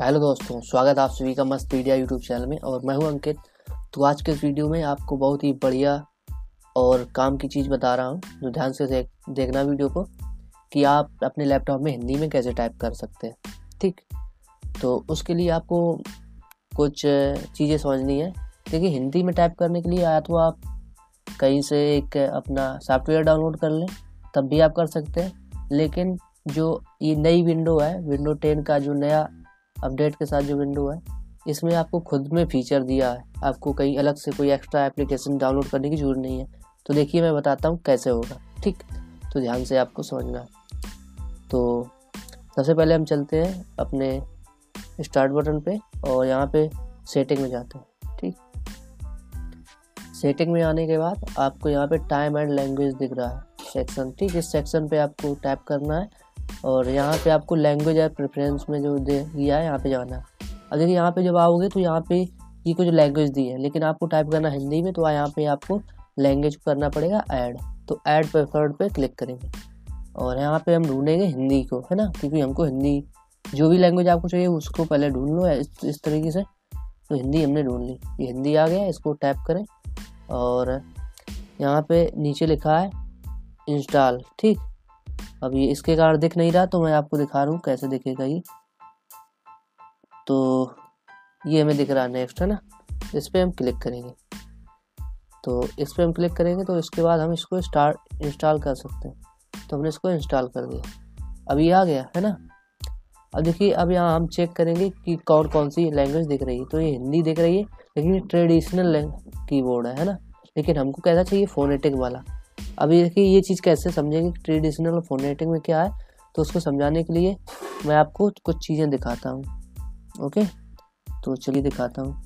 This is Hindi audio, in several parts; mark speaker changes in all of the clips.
Speaker 1: हेलो दोस्तों स्वागत आप सभी का मस्त मीडिया यूट्यूब चैनल में और मैं हूँ अंकित। तो आज के इस वीडियो में आपको बहुत ही बढ़िया और काम की चीज़ बता रहा हूँ जो ध्यान से देख, देखना वीडियो को कि आप अपने लैपटॉप में हिंदी में कैसे टाइप कर सकते हैं ठीक? तो उसके लिए आपको कुछ चीज़ें समझनी है। देखिए हिंदी में टाइप करने के लिए या तो आप कहीं से एक अपना सॉफ्टवेयर डाउनलोड कर लें तब भी आप कर सकते हैं। लेकिन जो ये नई विंडो है विंडो टेन का जो नया अपडेट के साथ जो विंडो है, इसमें आपको खुद में फीचर दिया है। आपको कहीं अलग से कोई एक्स्ट्रा एप्लीकेशन डाउनलोड करने की ज़रूरत नहीं है। तो देखिए मैं बताता हूँ कैसे होगा, ठीक? तो ध्यान से आपको समझना तो सबसे पहले हम चलते हैं अपने स्टार्ट बटन पे और यहाँ पे सेटिंग में जाते हैं, ठीक? सेटिंग में आने के बाद आपको यहाँ पे टाइम एंड लैंग्वेज दिख रहा है सेक्शन ठीक? इस सेक्शन पे आपको टैप करना है और यहाँ पे आपको लैंग्वेज या प्रेफरेंस में जो दे दिया है यहाँ पे जाना अब देखिए यहाँ पे जब आओगे तो यहाँ पे ये कुछ लैंग्वेज दी है लेकिन आपको टाइप करना हिंदी में तो यहाँ पे आपको लैंग्वेज करना पड़ेगा ऐड तो ऐड प्रेफर्ड पे क्लिक करेंगे। और यहाँ पे हम ढूंढेंगे हिंदी को है ना? क्योंकि हमको हिंदी जो भी लैंग्वेज आपको चाहिए उसको पहले ढूंढ लो इस, इस तरीके से। तो हिंदी हमने ढूंढ ली। ये हिंदी आ गया इसको टैप करें। और यहाँ पे नीचे लिखा है इंस्टॉल ठीक? अब ये इसके कारण दिख नहीं रहा तो मैं आपको दिखा रहा हूँ कैसे दिखेगा ये। तो ये हमें दिख रहा है नेक्स्ट है ना? इस पर हम क्लिक करेंगे। तो इस पर हम क्लिक करेंगे तो इसके बाद हम इसको स्टार्ट इंस्टॉल कर सकते हैं। तो हमने इसको इंस्टॉल कर दिया। अब ये आ गया, है ना? अब देखिए, अब यहाँ हम चेक करेंगे कि कौन कौन सी लैंग्वेज दिख रही है। तो ये हिंदी दिख रही है, लेकिन ट्रेडिशनल कीबोर्ड है ना? लेकिन हमको कैसा चाहिए? फोनेटिक वाला। अभी देखिए, ये चीज़ कैसे समझेंगे ट्रेडिशनल और फोनेटिक में क्या है? तो उसको समझाने के लिए मैं आपको कुछ चीज़ें दिखाता हूँ, ओके? तो चलिए दिखाता हूँ।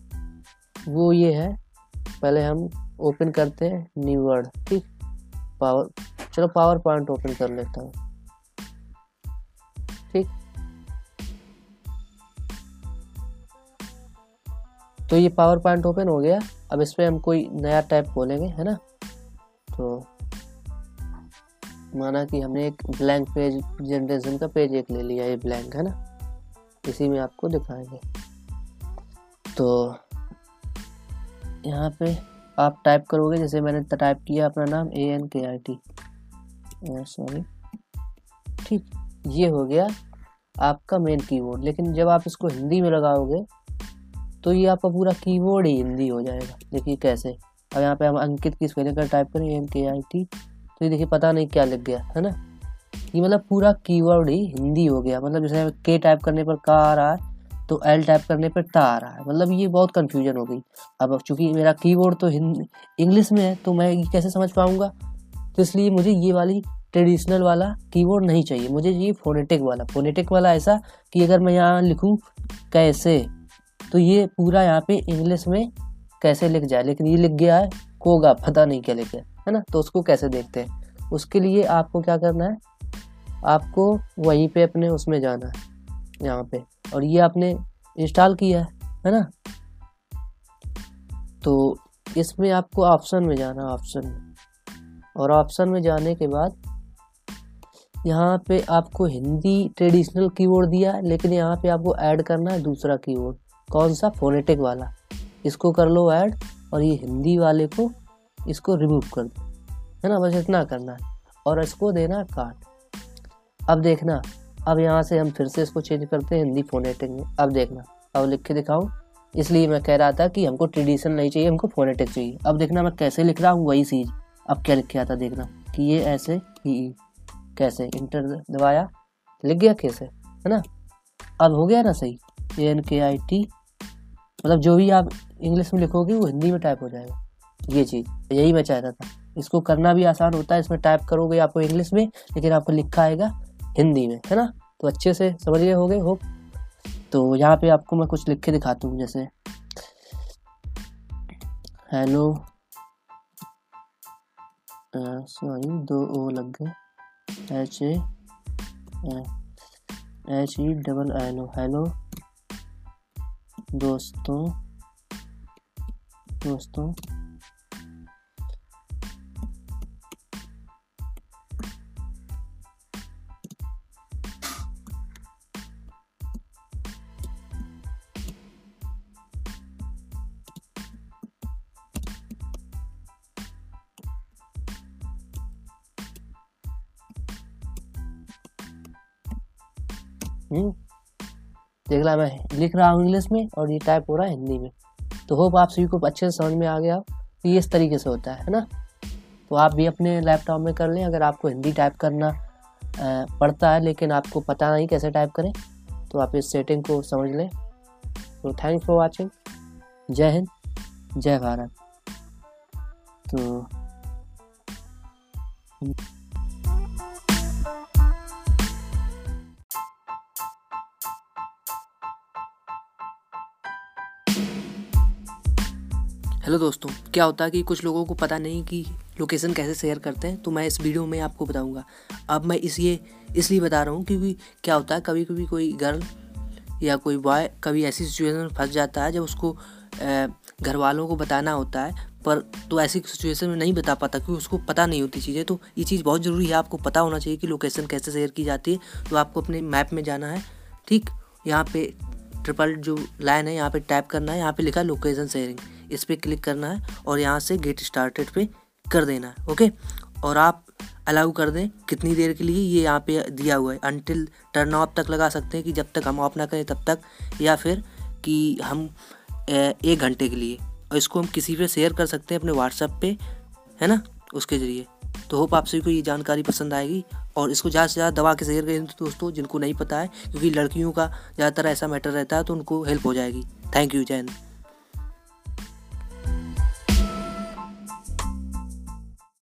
Speaker 1: वो ये है, पहले हम ओपन करते हैं न्यू वर्ड ठीक? पावर चलो पावर पॉइंट ओपन कर लेता हूँ। ठीक? तो ये पावर पॉइंट ओपन हो गया। अब इस पर हम कोई नया टाइप खोलेंगे है ना? तो माना कि हमने एक ब्लैंक पेज जनरेशन का पेज एक ले लिया, ये ब्लैंक है ना? इसी में आपको दिखाएँगे। तो यहाँ पे आप टाइप करोगे, जैसे मैंने टाइप किया अपना नाम ए एन के आई टी सॉरी ठीक, ये हो गया आपका मेन कीबोर्ड लेकिन जब आप इसको हिंदी में लगाओगे तो ये आपका पूरा कीबोर्ड ही हिंदी हो जाएगा। देखिए कैसे। अब यहाँ पे हम अंकित की स्पेलिंग कर टाइप करें एन के आई टी तो ये देखिए पता नहीं क्या लिख गया, है ना? ये मतलब पूरा कीवर्ड ही हिंदी हो गया। मतलब जैसे के टाइप करने पर का आ रहा है तो एल टाइप करने पर टा आ रहा है। मतलब ये बहुत कन्फ्यूज़न हो गई। अब चूँकि मेरा कीबोर्ड तो इंग्लिश में है तो मैं ये कैसे समझ पाऊँगा? तो इसलिए मुझे ये वाली ट्रेडिशनल वाला कीबोर्ड नहीं चाहिए। मुझे ये फोनेटिक वाला। फोनेटिक वाला ऐसा कि अगर मैं यहाँ लिखूँ कैसे तो ये पूरा यहाँ पे इंग्लिश में कैसे लिख जाए। लेकिन ये लिख गया है, कोगा, पता नहीं क्या लिख गया। है ना? तो उसको कैसे देखते हैं? उसके लिए आपको क्या करना है? आपको वहीं पे अपने उसमें जाना है, यहाँ पे। और ये आपने इंस्टॉल किया है है ना? तो इसमें आपको ऑप्शन में जाना है ऑप्शन में। और ऑप्शन में जाने के बाद यहाँ पे आपको हिंदी ट्रेडिशनल कीबोर्ड दिया है, लेकिन यहाँ पे आपको ऐड करना है दूसरा कीबोर्ड कौन सा? फोनेटिक वाला। इसको कर लो ऐड और ये हिंदी वाले को इसको रिमूव कर दो। है ना? बस इतना करना है। और इसको देना काट अब देखना, अब यहाँ से हम फिर से इसको चेंज करते हैं हिंदी फोनेटिक में। अब देखना, अब लिख के दिखाऊँ। इसलिए मैं कह रहा था कि हमको ट्रेडिशन नहीं चाहिए, हमको फोनेटिक चाहिए। अब देखना मैं कैसे लिख रहा हूँ वही चीज़। अब क्या लिख के आता देखना कि ये ऐसे ही कैसे? इंटर दबाया, लिख गया कैसे है ना? अब हो गया ना सही। ए एन के आई टी मतलब जो भी आप इंग्लिश में लिखोगे वो हिंदी में टाइप हो जाएगा। ये चीज़, यही मैं चाहता था। इसको करना भी आसान होता है, इसमें टाइप करोगे आपको इंग्लिश में, लेकिन आपको लिखा आएगा हिंदी में, है ना? तो अच्छे से समझ गए होगे होप तो यहाँ पे आपको मैं कुछ लिख के दिखाता हूँ, जैसे हेलो सॉरी दो ओ लग गए H A H E double L O hello दोस्तों दोस्तों देख रहा मैं, लिख रहा हूँ इंग्लिश में और ये टाइप हो रहा है हिंदी में। तो होप आप सभी को अच्छे से समझ में आ गया कि इस तरीके से होता है ना? तो आप भी अपने लैपटॉप में कर लें, अगर आपको हिंदी टाइप करना पड़ता है, लेकिन आपको पता नहीं कैसे टाइप करें तो आप इस सेटिंग को समझ लें। तो थैंक्स फॉर वाचिंग जय हिंद, जय भारत। तो
Speaker 2: हेलो दोस्तों, क्या होता है कि कुछ लोगों को पता नहीं कि लोकेशन कैसे शेयर करते हैं तो मैं इस वीडियो में आपको बताऊँगा। अब मैं इस ये, इसलिए बता रहा हूँ क्योंकि क्या होता है कभी कभी कोई गर्ल या कोई बॉय कभी ऐसी सिचुएशन में फंस जाता है, जब उसको घर वालों को बताना होता है, पर तो ऐसी सिचुएशन में नहीं बता पाता क्योंकि उसको पता नहीं होती चीज़ें तो ये चीज़ बहुत ज़रूरी है, आपको पता होना चाहिए कि लोकेशन कैसे शेयर की जाती है तो आपको अपने मैप में जाना है, ठीक? यहाँ पे ट्रिपल जो लाइन है, यहाँ पे टाइप करना है, यहाँ पे लिखा है लोकेशन शेयरिंग इस पर क्लिक करना है और यहाँ से गेट स्टार्टेड पे कर देना है ओके और आप अलाउ कर दें कितनी देर के लिए ये यहाँ पे दिया हुआ है अनटिल टर्न ऑफ़ तक लगा सकते हैं कि जब तक हम ऑफ़ ना करें तब तक, या फिर कि हम एक घंटे के लिए। और इसको हम किसी पे शेयर कर सकते हैं अपने व्हाट्सएप पे, है ना? उसके ज़रिए। तो होप आप सभी को ये जानकारी पसंद आएगी। और इसको ज़्यादा से ज़्यादा दबा के शेयर करें तो दोस्तों, जिनको नहीं पता है, क्योंकि लड़कियों का ज़्यादातर ऐसा मैटर रहता है तो उनको हेल्प हो जाएगी। Thank you Jain